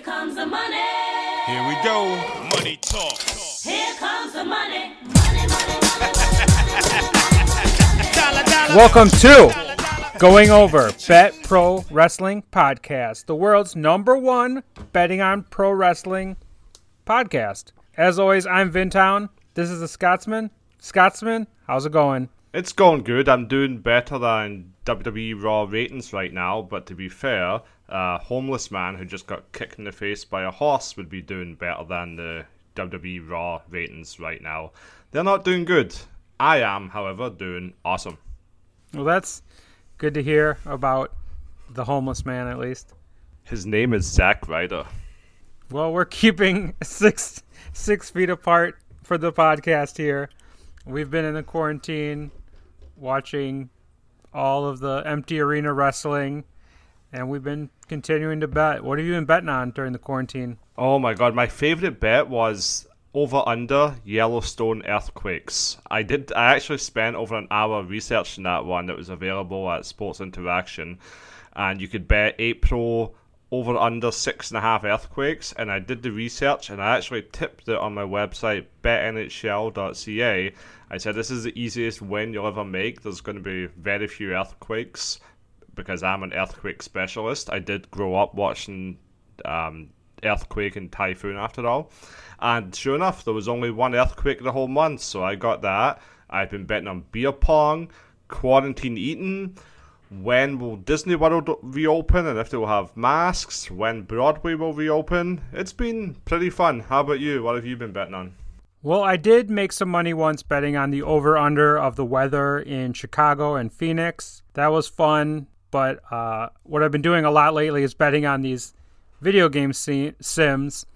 Here comes the money. Here we go. Money talk. Here comes the money. Money, money, money, money. Welcome to Going Over Bet Pro Wrestling Podcast, the world's number one betting on pro wrestling podcast. As always, I'm Vintown. This is the Scotsman. Scotsman, how's it going? It's going good. I'm doing better than WWE Raw ratings right now, but to be fair, a homeless man who just got kicked in the face by a horse would be doing better than the WWE Raw ratings right now. They're not doing good. I am, however, doing awesome. Well, that's good to hear about the homeless man, at least. His name is Zack Ryder. Well, we're keeping six six feet apart for the podcast here. We've been in the quarantine, watching all of the empty arena wrestling, and we've been continuing to bet. What have you been betting on during the quarantine? Oh my god, my favorite bet was over under Yellowstone earthquakes. I did I actually spent over an hour researching that one that was available at Sports Interaction and you could bet pro over under six and a half earthquakes and I did the research and I actually tipped it on my website betnhl.ca. I said this is the easiest win you'll ever make. There's going to be very few earthquakes because I'm an earthquake specialist. I did grow up watching um, earthquake and typhoon after all. And sure enough, there was only one earthquake the whole month, so I got that. I've been betting on beer pong, quarantine eating, when will Disney World reopen, and if they will have masks, when Broadway will reopen. It's been pretty fun. How about you? What have you been betting on? Well, I did make some money once betting on the over under of the weather in Chicago and Phoenix. That was fun, but uh, what I've been doing a lot lately is betting on these video game sims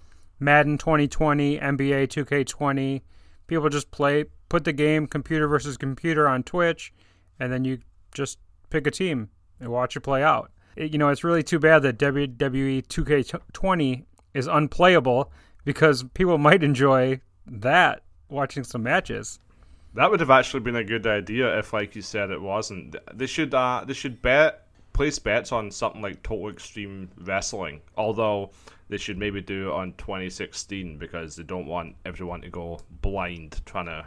Madden 2020, NBA 2K20. People just play, put the game computer versus computer on Twitch, and then you just pick a team and watch it play out. It, you know, it's really too bad that WWE 2K20 is unplayable because people might enjoy that watching some matches. That would have actually been a good idea if, like you said, it wasn't. They should uh, they should bet place bets on something like Total Extreme Wrestling. Although they should maybe do it on 2016 because they don't want everyone to go blind trying to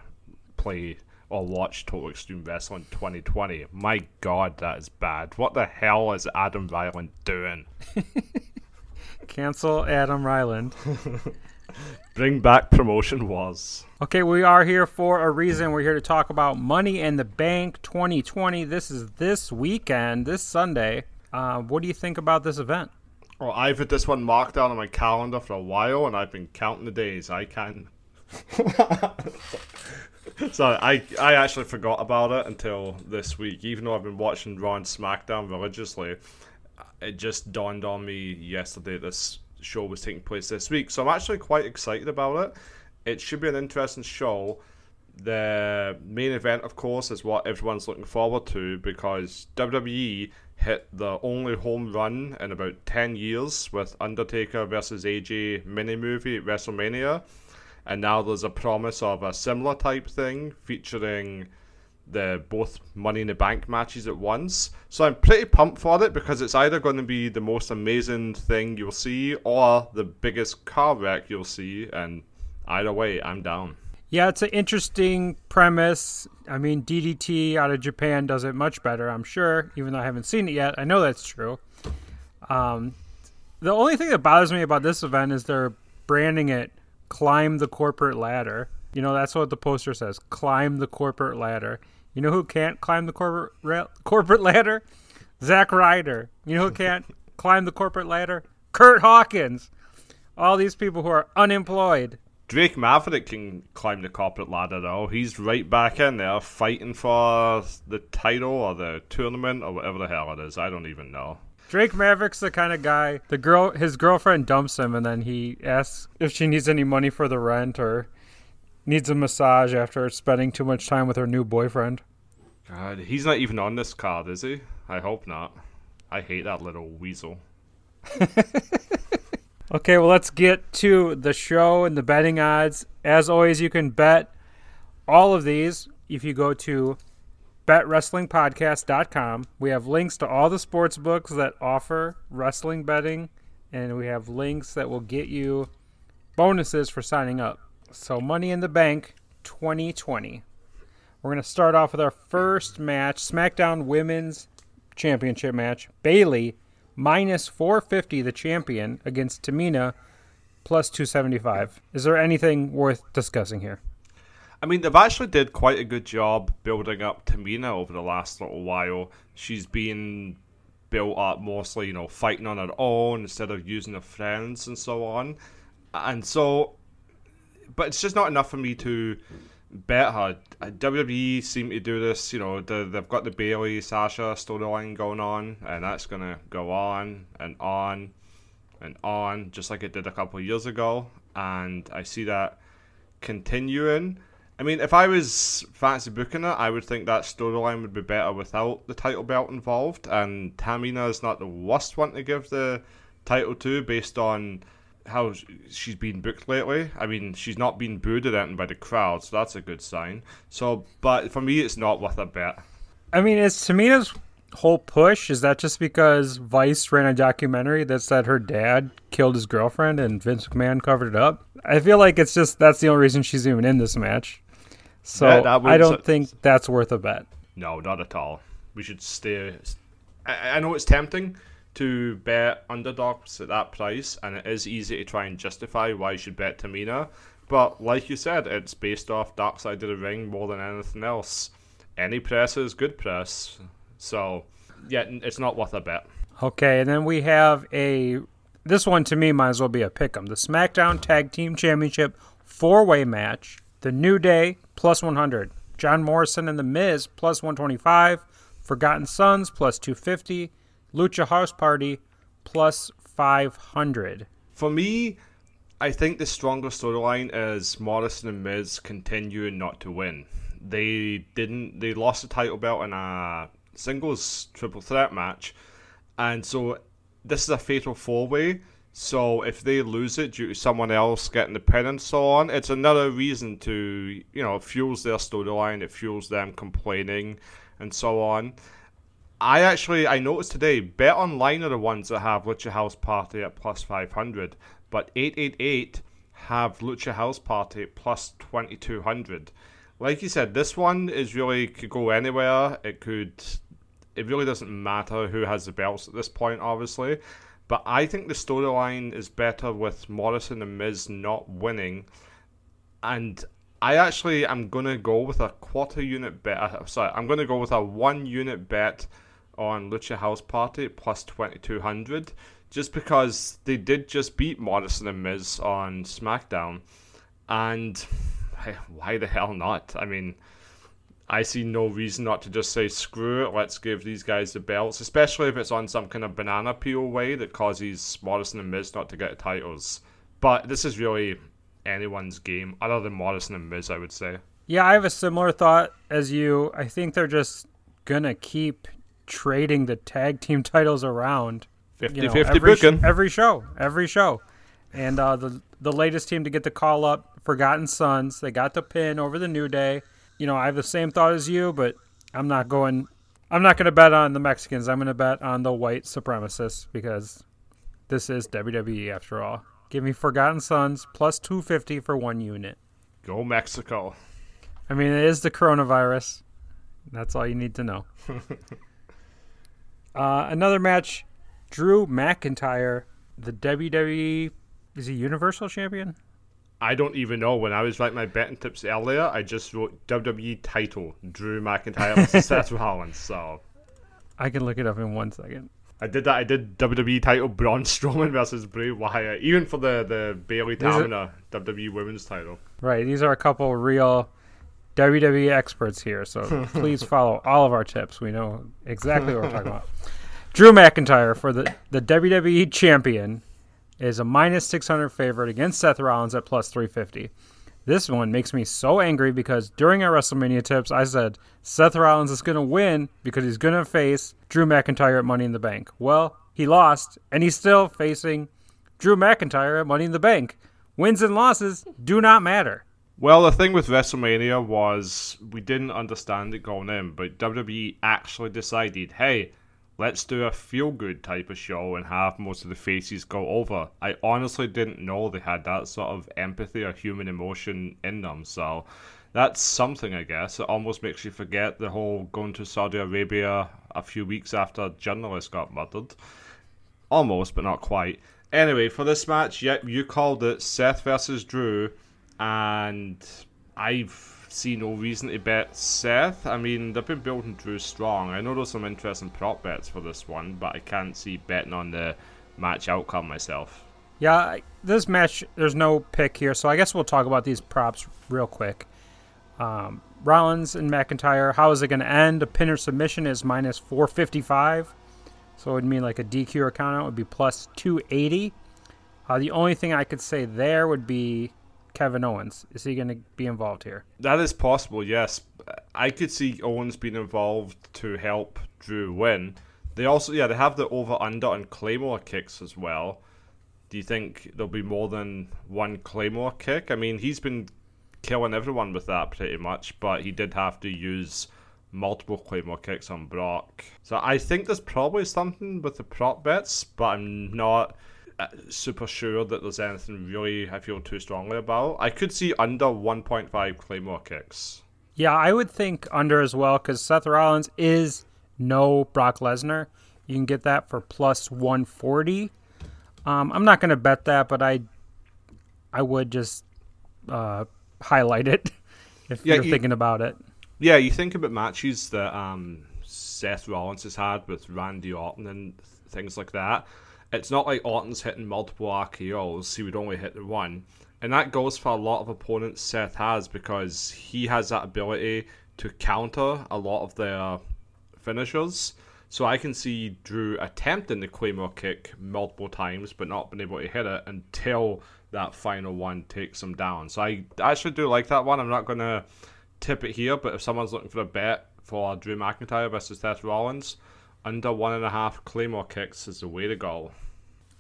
play or watch Total Extreme Wrestling 2020. My God, that is bad. What the hell is Adam Ryland doing? Cancel Adam Ryland. Bring back promotion was. Okay, we are here for a reason. We're here to talk about Money in the Bank 2020. This is this weekend, this Sunday. Uh, what do you think about this event? Well, I've had this one marked down on my calendar for a while, and I've been counting the days. I can. so I I actually forgot about it until this week. Even though I've been watching Raw and SmackDown religiously, it just dawned on me yesterday this show was taking place this week. So I'm actually quite excited about it. It should be an interesting show. The main event, of course, is what everyone's looking forward to because WWE hit the only home run in about 10 years with Undertaker versus AJ mini movie at WrestleMania. And now there's a promise of a similar type thing featuring the both Money in the Bank matches at once. So I'm pretty pumped for it because it's either going to be the most amazing thing you'll see or the biggest car wreck you'll see. And either way, I'm down. Yeah, it's an interesting premise. I mean, DDT out of Japan does it much better, I'm sure, even though I haven't seen it yet. I know that's true. Um, the only thing that bothers me about this event is they're branding it climb the corporate ladder. You know, that's what the poster says climb the corporate ladder. You know who can't climb the corporate ra- corporate ladder? Zack Ryder. You know who can't climb the corporate ladder? Kurt Hawkins. All these people who are unemployed. Drake Maverick can climb the corporate ladder though. He's right back in there fighting for the title or the tournament or whatever the hell it is. I don't even know. Drake Maverick's the kind of guy. The girl, his girlfriend dumps him, and then he asks if she needs any money for the rent or needs a massage after spending too much time with her new boyfriend. God, he's not even on this card, is he? I hope not. I hate that little weasel. Okay, well, let's get to the show and the betting odds. As always, you can bet all of these if you go to betwrestlingpodcast.com. We have links to all the sports books that offer wrestling betting and we have links that will get you bonuses for signing up. So, Money in the Bank 2020. We're going to start off with our first match SmackDown Women's Championship match. Bayley minus 450, the champion, against Tamina plus 275. Is there anything worth discussing here? I mean, they've actually did quite a good job building up Tamina over the last little while. She's been built up mostly, you know, fighting on her own instead of using her friends and so on. And so, but it's just not enough for me to bet her. WWE seem to do this, you know, they've got the Bayley Sasha storyline going on, and that's going to go on and on and on, just like it did a couple of years ago. And I see that continuing. I mean, if I was fancy booking it, I would think that storyline would be better without the title belt involved. And Tamina is not the worst one to give the title to based on how she's been booked lately. I mean, she's not been booed or anything by the crowd, so that's a good sign. So, but for me, it's not worth a bet. I mean, is Tamina's whole push is that just because Vice ran a documentary that said her dad killed his girlfriend and Vince McMahon covered it up? I feel like it's just that's the only reason she's even in this match. So Yeah, I don't think that's worth a bet. No, not at all. We should stay. I, I know it's tempting to bet underdogs at that price, and it is easy to try and justify why you should bet Tamina. But like you said, it's based off Dark Side of the Ring more than anything else. Any press is good press. So, yeah, it's not worth a bet. Okay, and then we have a. This one to me might as well be a pick 'em. The SmackDown Tag Team Championship four way match. The New Day plus 100. John Morrison and The Miz plus 125. Forgotten Sons plus 250. Lucha House Party plus 500. For me, I think the stronger storyline is Morrison and Miz continuing not to win. They didn't. They lost the title belt in a singles triple threat match, and so this is a fatal four way. So if they lose it due to someone else getting the pin and so on, it's another reason to you know fuels their storyline. It fuels them complaining and so on. I actually I noticed today Bet Online are the ones that have Lucha House Party at plus five hundred, but eight eight eight have Lucha House Party plus twenty two hundred. Like you said, this one is really could go anywhere. It could. It really doesn't matter who has the belts at this point, obviously. But I think the storyline is better with Morrison and Miz not winning, and I actually am gonna go with a quarter unit bet. uh, Sorry, I'm gonna go with a one unit bet on Lucha House Party plus twenty two hundred, just because they did just beat Morrison and Miz on SmackDown, and why the hell not? I mean. I see no reason not to just say screw it. Let's give these guys the belts, especially if it's on some kind of banana peel way that causes Morrison and Miz not to get titles. But this is really anyone's game, other than Morrison and Miz, I would say. Yeah, I have a similar thought as you. I think they're just gonna keep trading the tag team titles around. 50 you know, 50 every, booking. every show, every show. And uh, the the latest team to get the call up, Forgotten Sons, they got the pin over the New Day. You know, I have the same thought as you, but I'm not going. I'm not going to bet on the Mexicans. I'm going to bet on the white supremacists because this is WWE after all. Give me Forgotten Sons plus 250 for one unit. Go Mexico. I mean, it is the coronavirus. That's all you need to know. uh, another match Drew McIntyre, the WWE, is he Universal Champion? I don't even know. When I was writing my betting tips earlier, I just wrote WWE title Drew McIntyre versus Seth Rollins. So I can look it up in one second. I did that. I did WWE title Braun Strowman versus Bray Wyatt, even for the the Bayley Tamina WWE Women's title. Right, these are a couple real WWE experts here, so please follow all of our tips. We know exactly what we're talking about. Drew McIntyre for the, the WWE champion is a minus 600 favorite against Seth Rollins at plus 350. This one makes me so angry because during our WrestleMania tips, I said Seth Rollins is going to win because he's going to face Drew McIntyre at Money in the Bank. Well, he lost, and he's still facing Drew McIntyre at Money in the Bank. Wins and losses do not matter. Well, the thing with WrestleMania was we didn't understand it going in, but WWE actually decided, hey, let's do a feel good type of show and have most of the faces go over. I honestly didn't know they had that sort of empathy or human emotion in them. So that's something, I guess. It almost makes you forget the whole going to Saudi Arabia a few weeks after a journalist got murdered. Almost, but not quite. Anyway, for this match, yep, you called it Seth versus Drew, and I've seen no reason to bet Seth. I mean, they've been building Drew strong. I know there's some interesting prop bets for this one, but I can't see betting on the match outcome myself. Yeah, this match, there's no pick here, so I guess we'll talk about these props real quick. Um, Rollins and McIntyre, how is it going to end? A pin or submission is minus 455, so it would mean like a DQ or out would be plus 280. Uh, the only thing I could say there would be Kevin Owens. Is he going to be involved here? That is possible, yes. I could see Owens being involved to help Drew win. They also, yeah, they have the over under and Claymore kicks as well. Do you think there'll be more than one Claymore kick? I mean, he's been killing everyone with that pretty much, but he did have to use multiple Claymore kicks on Brock. So I think there's probably something with the prop bets, but I'm not super sure that there's anything really I feel too strongly about. I could see under 1.5 Claymore kicks. Yeah, I would think under as well because Seth Rollins is no Brock Lesnar. You can get that for plus 140. Um, I'm not going to bet that, but I I would just uh, highlight it if Yeah, you're you- thinking about it. Yeah, you think about matches that um, Seth Rollins has had with Randy Orton and things like that. It's not like Orton's hitting multiple RKO's, he would only hit the one. And that goes for a lot of opponents Seth has because he has that ability to counter a lot of their finishers. So I can see Drew attempting the Claymore kick multiple times, but not being able to hit it until that final one takes him down. So I actually do like that one. I'm not going to tip it here, but if someone's looking for a bet for Drew McIntyre versus Seth Rollins, under one and a half Claymore kicks is the way to go.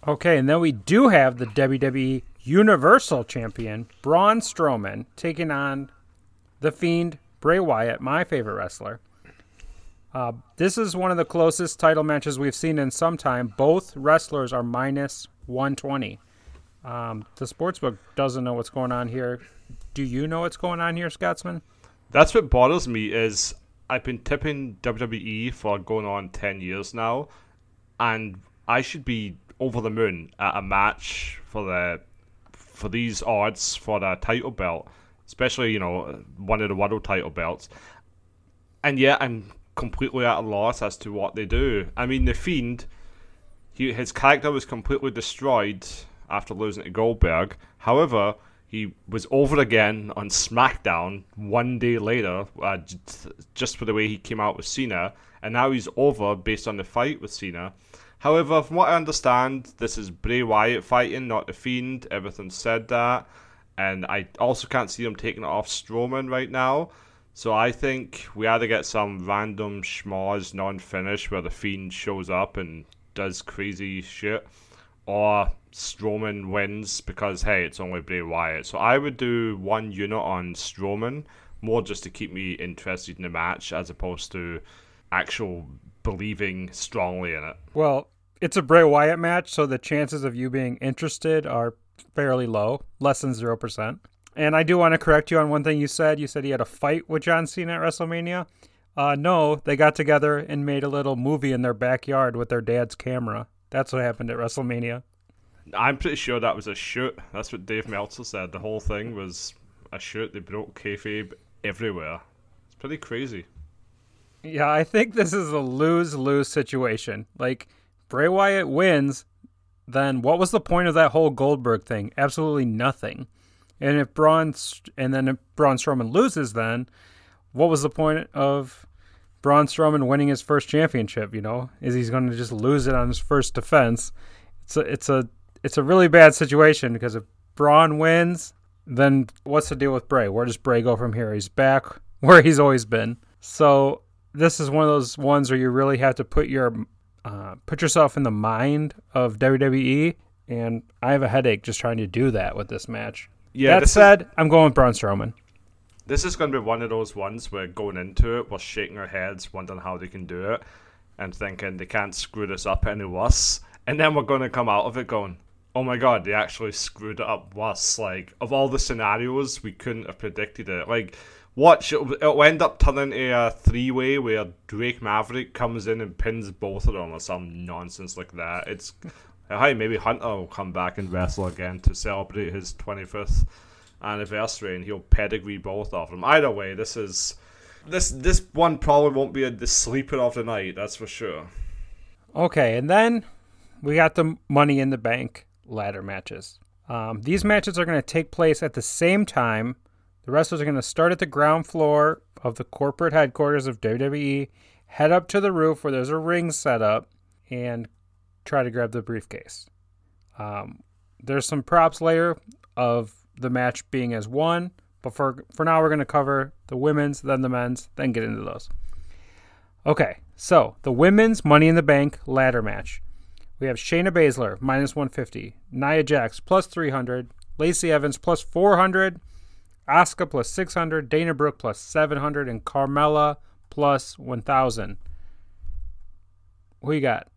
Okay, and then we do have the WWE Universal Champion Braun Strowman taking on the Fiend Bray Wyatt, my favorite wrestler. Uh, this is one of the closest title matches we've seen in some time. Both wrestlers are minus 120. Um, the sportsbook doesn't know what's going on here. Do you know what's going on here, Scotsman? That's what bothers me is I've been tipping WWE for going on ten years now, and I should be over the moon at a match for the for these odds for the title belt, especially you know one of the world title belts, and yet I'm completely at a loss as to what they do. I mean, the Fiend, he, his character was completely destroyed after losing to Goldberg. However, he was over again on SmackDown one day later, uh, just for the way he came out with Cena, and now he's over based on the fight with Cena. However, from what I understand, this is Bray Wyatt fighting, not the Fiend. Everything said that, and I also can't see them taking it off Strowman right now. So I think we either get some random schmoz non-finish where the Fiend shows up and does crazy shit, or Strowman wins because hey, it's only Bray Wyatt. So I would do one unit on Strowman, more just to keep me interested in the match as opposed to actual believing strongly in it. Well, it's a Bray Wyatt match, so the chances of you being interested are fairly low, less than 0%. And I do want to correct you on one thing you said. You said he had a fight with John Cena at WrestleMania. Uh, no, they got together and made a little movie in their backyard with their dad's camera. That's what happened at WrestleMania. I'm pretty sure that was a shoot. That's what Dave Meltzer said. The whole thing was a shoot. They broke kayfabe everywhere. It's pretty crazy. Yeah, I think this is a lose lose situation. Like, Bray Wyatt wins, then what was the point of that whole Goldberg thing? Absolutely nothing. And if Braun, and then if Braun Strowman loses, then what was the point of Braun Strowman winning his first championship? You know, is he's going to just lose it on his first defense? It's a, it's a, it's a really bad situation because if Braun wins, then what's the deal with Bray? Where does Bray go from here? He's back where he's always been. So this is one of those ones where you really have to put your uh, put yourself in the mind of WWE, and I have a headache just trying to do that with this match. Yeah, that this is- said, I'm going with Braun Strowman. This is going to be one of those ones where going into it, we're shaking our heads, wondering how they can do it. and thinking they can't screw this up any worse. And then we're going to come out of it going, oh my god, they actually screwed it up worse. Like, of all the scenarios, we couldn't have predicted it. Like, watch, it'll, it'll end up turning into a three way where Drake Maverick comes in and pins both of them or some nonsense like that. It's. Hi, maybe Hunter will come back and wrestle again to celebrate his 25th anniversary and he'll pedigree both of them. Either way, this is. This this one probably won't be a, the sleeper of the night, that's for sure. Okay, and then we got the Money in the Bank ladder matches. Um, these matches are going to take place at the same time. The wrestlers are going to start at the ground floor of the corporate headquarters of WWE, head up to the roof where there's a ring set up, and try to grab the briefcase. Um, there's some props later of the match being as one, but for for now we're going to cover the women's, then the men's, then get into those. Okay, so the women's Money in the Bank ladder match. We have Shayna Baszler minus 150, Nia Jax plus 300, Lacey Evans plus 400, Asuka plus 600, Dana Brooke plus 700, and Carmella plus 1,000. Who you got?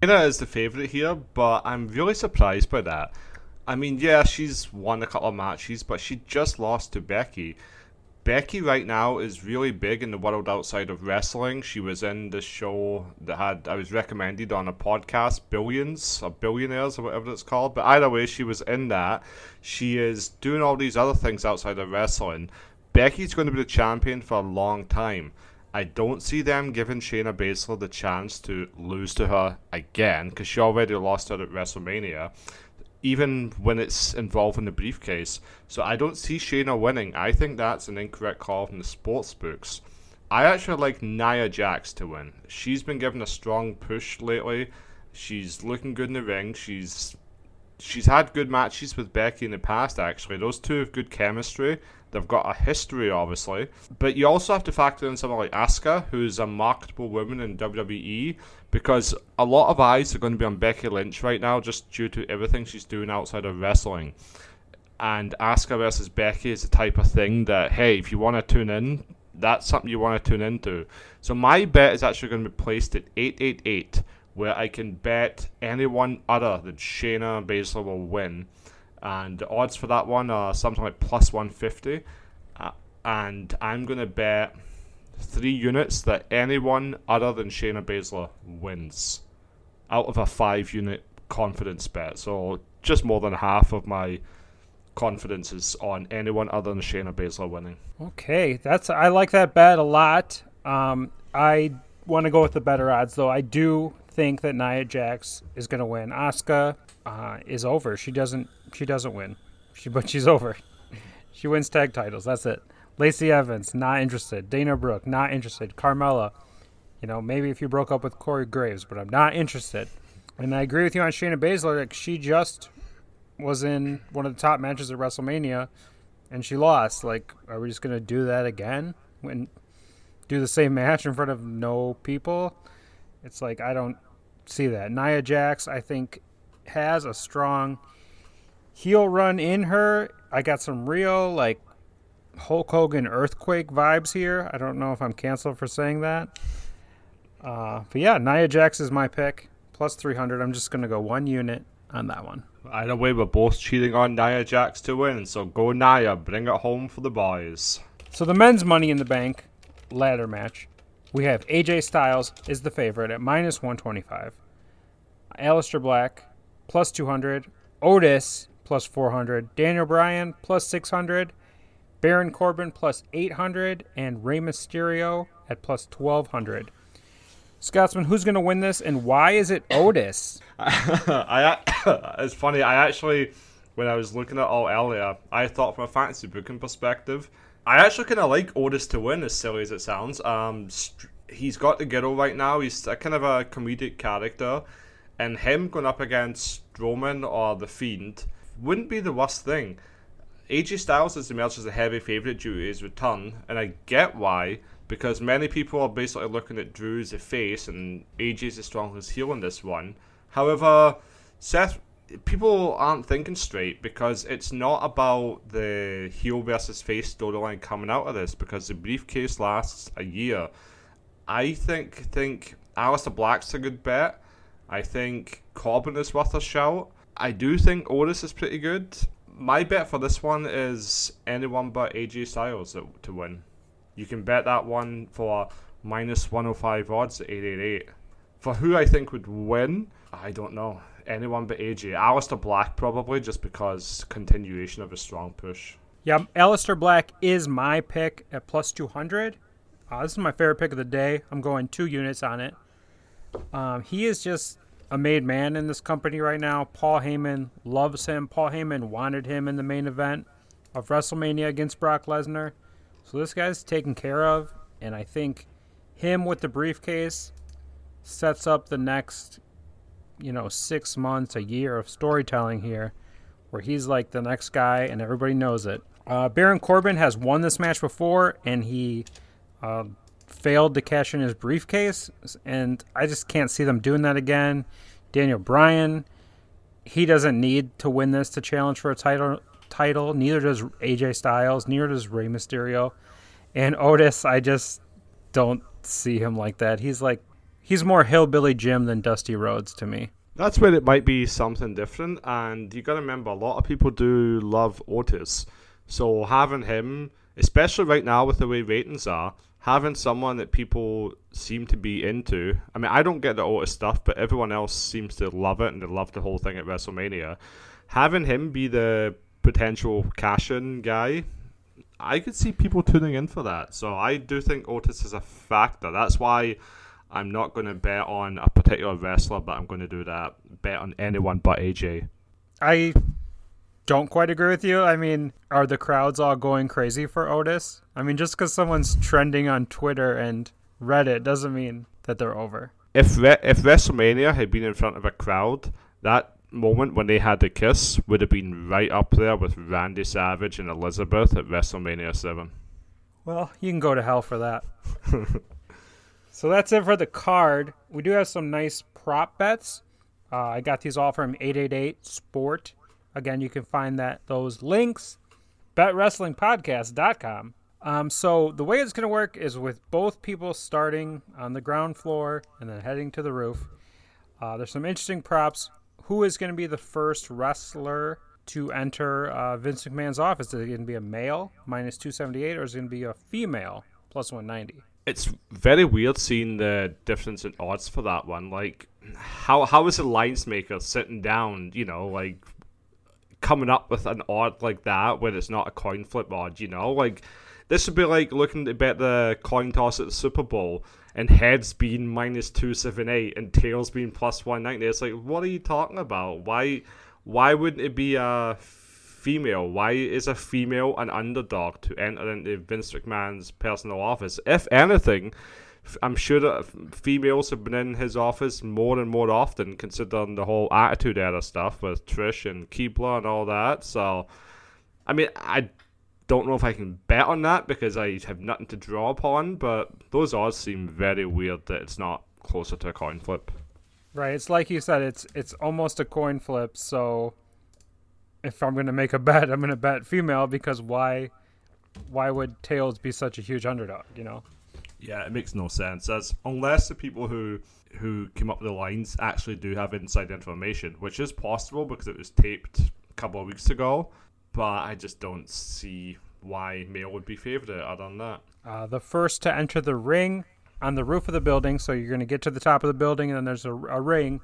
Dana is the favourite here, but I'm really surprised by that. I mean, yeah, she's won a couple of matches, but she just lost to Becky. Becky right now is really big in the world outside of wrestling. She was in the show that had I was recommended on a podcast, Billions or Billionaires or whatever it's called. But either way, she was in that. She is doing all these other things outside of wrestling. Becky's going to be the champion for a long time. I don't see them giving Shayna Baszler the chance to lose to her again because she already lost her at WrestleMania even when it's involving the briefcase. So I don't see Shayna winning. I think that's an incorrect call from the sports books. I actually like Nia Jax to win. She's been given a strong push lately. She's looking good in the ring. She's she's had good matches with Becky in the past actually. Those two have good chemistry. They've got a history obviously. But you also have to factor in someone like Asuka, who's a marketable woman in WWE, because a lot of eyes are going to be on Becky Lynch right now just due to everything she's doing outside of wrestling. And Asuka versus Becky is the type of thing that, hey, if you want to tune in, that's something you want to tune into. So my bet is actually going to be placed at 888, where I can bet anyone other than Shayna Baszler will win. And the odds for that one are something like plus 150. Uh, and I'm going to bet three units that anyone other than Shayna Baszler wins out of a five unit confidence bet. So just more than half of my confidence is on anyone other than Shayna Baszler winning. Okay, that's I like that bet a lot. Um, I want to go with the better odds though. I do think that Nia Jax is going to win. Asuka uh, is over. She doesn't. She doesn't win. She but she's over. she wins tag titles. That's it. Lacey Evans not interested. Dana Brooke not interested. Carmella, you know maybe if you broke up with Corey Graves, but I'm not interested. And I agree with you on Shayna Baszler. Like she just was in one of the top matches at WrestleMania, and she lost. Like, are we just gonna do that again? When do the same match in front of no people? It's like I don't see that. Nia Jax, I think, has a strong heel run in her. I got some real like Hulk Hogan earthquake vibes here. I don't know if I'm canceled for saying that. Uh, but yeah, Nia Jax is my pick. Plus 300. I'm just going to go one unit on that one. Either way, we're both cheating on Nia Jax to win, so go Nia, bring it home for the boys. So the men's Money in the Bank ladder match, we have AJ Styles is the favorite at minus 125. Aleister Black plus 200. Otis plus 400. Daniel Bryan plus 600. Baron Corbin plus 800. And Rey Mysterio at plus 1200. Scotsman, who's going to win this and why is it Otis? I it's funny. I actually, when I was looking at all earlier, I thought from a fantasy booking perspective, I actually kind of like Otis to win, as silly as it sounds. Um, st- he's got the ghetto right now. He's a kind of a comedic character, and him going up against Strowman or the Fiend wouldn't be the worst thing. AJ Styles has emerged as a heavy favourite due to his return, and I get why, because many people are basically looking at Drew as a face and AJ as the strongest heel in this one. However, Seth, people aren't thinking straight because it's not about the heel versus face storyline coming out of this because the briefcase lasts a year. I think think Aleister Black's a good bet. I think Corbin is worth a shout. I do think Otis is pretty good. My bet for this one is anyone but AJ Styles to, win. You can bet that one for minus 105 odds at 888. For who I think would win, I don't know. Anyone but AJ. Aleister Black probably, just because continuation of a strong push. Yeah, Aleister Black is my pick at plus 200. Uh, this is my favorite pick of the day. I'm going two units on it. Um, he is just a made man in this company right now. Paul Heyman loves him. Paul Heyman wanted him in the main event of WrestleMania against Brock Lesnar. So this guy's taken care of, and I think him with the briefcase sets up the next, you know, six months, a year of storytelling here, where he's like the next guy and everybody knows it. Uh, Baron Corbin has won this match before, and he uh, failed to cash in his briefcase, and I just can't see them doing that again. Daniel Bryan, he doesn't need to win this to challenge for a title. Title. Neither does AJ Styles. Neither does Rey Mysterio, and Otis. I just don't see him like that. He's like he's more hillbilly Jim than Dusty Rhodes to me. That's where it might be something different, and you got to remember a lot of people do love Otis, so having him, especially right now with the way ratings are, having someone that people seem to be into. I mean, I don't get the Otis stuff, but everyone else seems to love it and they love the whole thing at WrestleMania. Having him be the potential cash-in guy, I could see people tuning in for that. So I do think Otis is a factor. That's why I'm not going to bet on a particular wrestler, but I'm going to do that. Bet on anyone but AJ. I don't quite agree with you. I mean, are the crowds all going crazy for Otis? I mean, just because someone's trending on Twitter and Reddit doesn't mean that they're over. If Re- if WrestleMania had been in front of a crowd, that moment when they had the kiss would have been right up there with Randy Savage and Elizabeth at WrestleMania 7. Well, you can go to hell for that. so that's it for the card. We do have some nice prop bets. Uh, I got these all from 888 Sport. Again, you can find that those links betwrestlingpodcast.com. Um, so the way it's going to work is with both people starting on the ground floor and then heading to the roof. Uh, there's some interesting props. Who is going to be the first wrestler to enter uh, Vince McMahon's office? Is it going to be a male minus 278 or is it going to be a female plus 190? It's very weird seeing the difference in odds for that one. Like, how how is a lines maker sitting down, you know, like coming up with an odd like that when it's not a coin flip odd, you know? Like, this would be like looking to bet the coin toss at the Super Bowl and heads being minus 278 and tails being plus 190. It's like, what are you talking about? Why why wouldn't it be a female? Why is a female an underdog to enter into Vince McMahon's personal office? If anything, I'm sure that females have been in his office more and more often, considering the whole Attitude Era stuff with Trish and Keibler and all that. So, I mean, I don't know if I can bet on that because I have nothing to draw upon, but those odds seem very weird that it's not closer to a coin flip. Right. It's like you said. It's it's almost a coin flip. So if I'm going to make a bet, I'm going to bet female because why why would tails be such a huge underdog? You know. Yeah, it makes no sense. As unless the people who who came up with the lines actually do have inside information, which is possible because it was taped a couple of weeks ago. But I just don't see why male would be favored other than that. Uh, the first to enter the ring on the roof of the building. So you're going to get to the top of the building, and then there's a, a ring.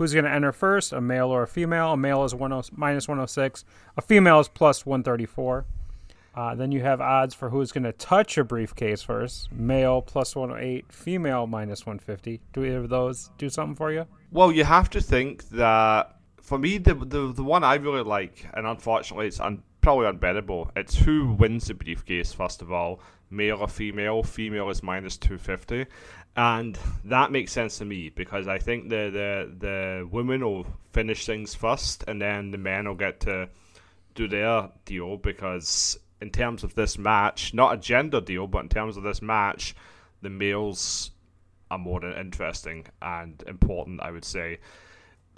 Who's going to enter first, a male or a female? A male is 10, minus 106. A female is plus 134. Uh, then you have odds for who's going to touch a briefcase first. Male plus 108, female minus 150. Do either of those do something for you? Well, you have to think that for me, the the, the one I really like, and unfortunately, it's un, probably unbettable. It's who wins the briefcase first of all, male or female. Female is minus two fifty, and that makes sense to me because I think the the the women will finish things first, and then the men will get to do their deal because in terms of this match, not a gender deal, but in terms of this match, the males are more than interesting and important, I would say.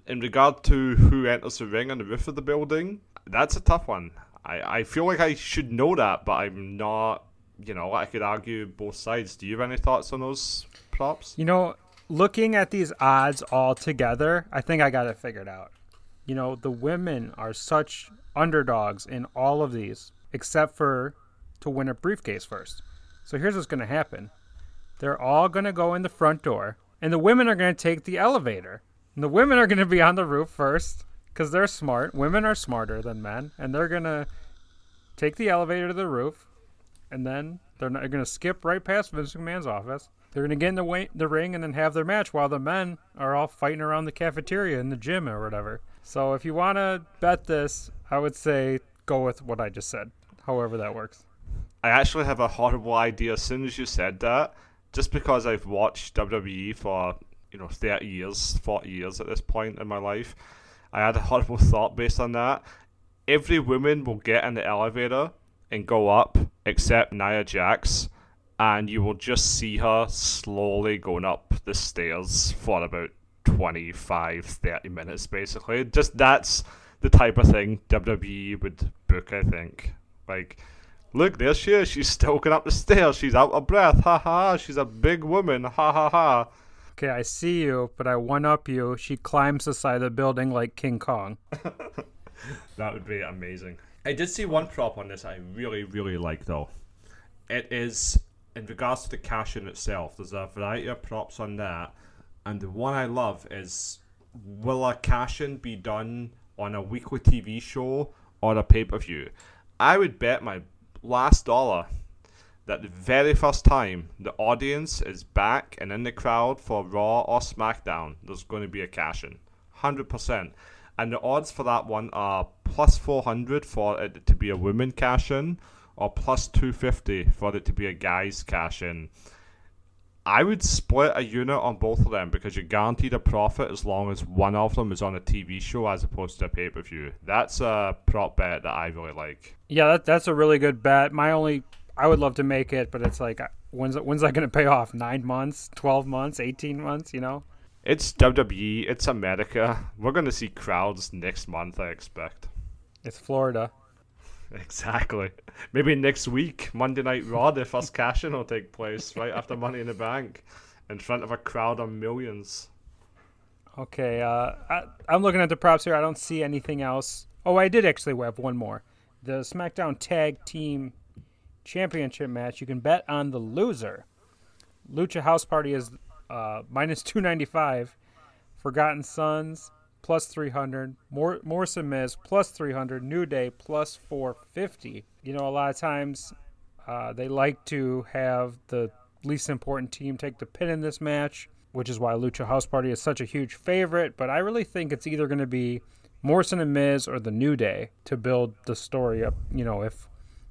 In regard to who enters the ring on the roof of the building, that's a tough one. I, I feel like I should know that, but I'm not. You know, I could argue both sides. Do you have any thoughts on those props? You know, looking at these odds all together, I think I got it figured out. You know, the women are such underdogs in all of these, except for to win a briefcase first. So here's what's going to happen they're all going to go in the front door, and the women are going to take the elevator. And the women are going to be on the roof first because they're smart. Women are smarter than men, and they're going to take the elevator to the roof, and then they're, they're going to skip right past Vince McMahon's office. They're going to get in the, wa- the ring and then have their match while the men are all fighting around the cafeteria in the gym or whatever. So if you want to bet this, I would say go with what I just said, however that works. I actually have a horrible idea as soon as you said that. Just because I've watched WWE for, you know, 30 years, 40 years at this point in my life, I had a horrible thought based on that. Every woman will get in the elevator and go up except Nia Jax, and you will just see her slowly going up the stairs for about 25, 30 minutes, basically. Just that's the type of thing WWE would book, I think. Like, look, there she is. She's still going up the stairs. She's out of breath. Ha ha. She's a big woman. Ha ha ha. Okay, I see you, but I one up you. She climbs the side of the building like King Kong. That would be amazing. I did see one prop on this I really, really like though. It is in regards to the cash in itself. There's a variety of props on that, and the one I love is will a cash in be done on a weekly TV show or a pay per view? I would bet my last dollar that the very first time the audience is back and in the crowd for Raw or SmackDown, there's going to be a cash in. 100%. And the odds for that one are plus 400 for it to be a women cash in or plus 250 for it to be a guy's cash in. I would split a unit on both of them because you're guaranteed a profit as long as one of them is on a TV show as opposed to a pay per view. That's a prop bet that I really like. Yeah, that, that's a really good bet. My only, I would love to make it, but it's like, when's when's that going to pay off? Nine months, twelve months, eighteen months? You know? It's WWE, it's America. We're going to see crowds next month, I expect. It's Florida. Exactly. Maybe next week, Monday Night Raw, the first cash in will take place right after Money in the Bank in front of a crowd of millions. Okay, uh, I, I'm looking at the props here. I don't see anything else. Oh, I did actually have one more. The SmackDown Tag Team Championship match. You can bet on the loser. Lucha House Party is uh, minus 295. Forgotten Sons plus 300. Mor- Morrison Miz plus 300. New Day plus 450. You know, a lot of times uh, they like to have the least important team take the pin in this match, which is why Lucha House Party is such a huge favorite. But I really think it's either going to be Morrison and Miz or the New Day to build the story up. You know, if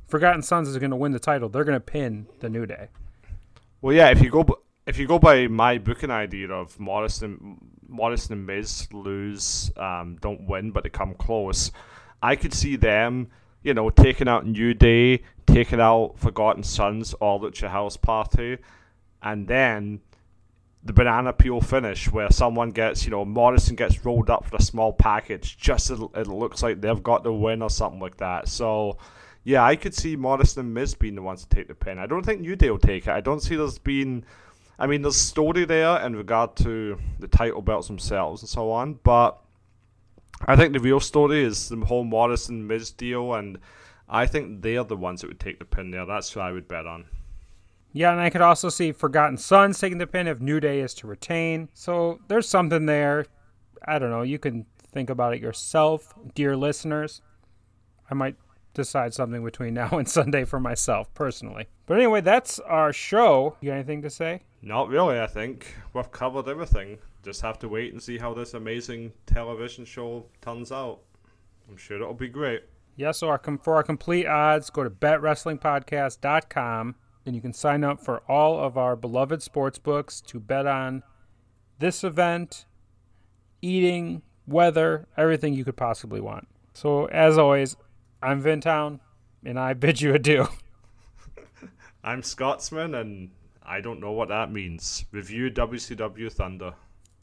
Forgotten Sons is going to win the title, they're going to pin the New Day. Well, yeah, if you go if you go by my booking idea of Morrison, Morrison and Miz lose, um, don't win, but they come close, I could see them, you know, taking out New Day, taking out Forgotten Sons, All or Lucha House Party, and then the banana peel finish where someone gets, you know, Morrison gets rolled up for a small package, just as it looks like they've got the win or something like that. So, yeah, I could see Morrison and Miz being the ones to take the pin. I don't think New Day will take it. I don't see there's been. I mean, there's story there in regard to the title belts themselves and so on, but I think the real story is the whole Morrison Miz deal, and I think they're the ones that would take the pin there. That's who I would bet on. Yeah, and I could also see Forgotten Sons taking the pin if New Day is to retain. So there's something there. I don't know. You can think about it yourself, dear listeners. I might decide something between now and Sunday for myself personally. But anyway, that's our show. You got anything to say? Not really, I think. We've covered everything. Just have to wait and see how this amazing television show turns out. I'm sure it'll be great. Yeah, so our, com- for our complete odds, go to betwrestlingpodcast.com and you can sign up for all of our beloved sports books to bet on this event, eating, weather, everything you could possibly want. So, as always, I'm Vintown, and I bid you adieu. I'm Scotsman, and I don't know what that means. Review WCW Thunder.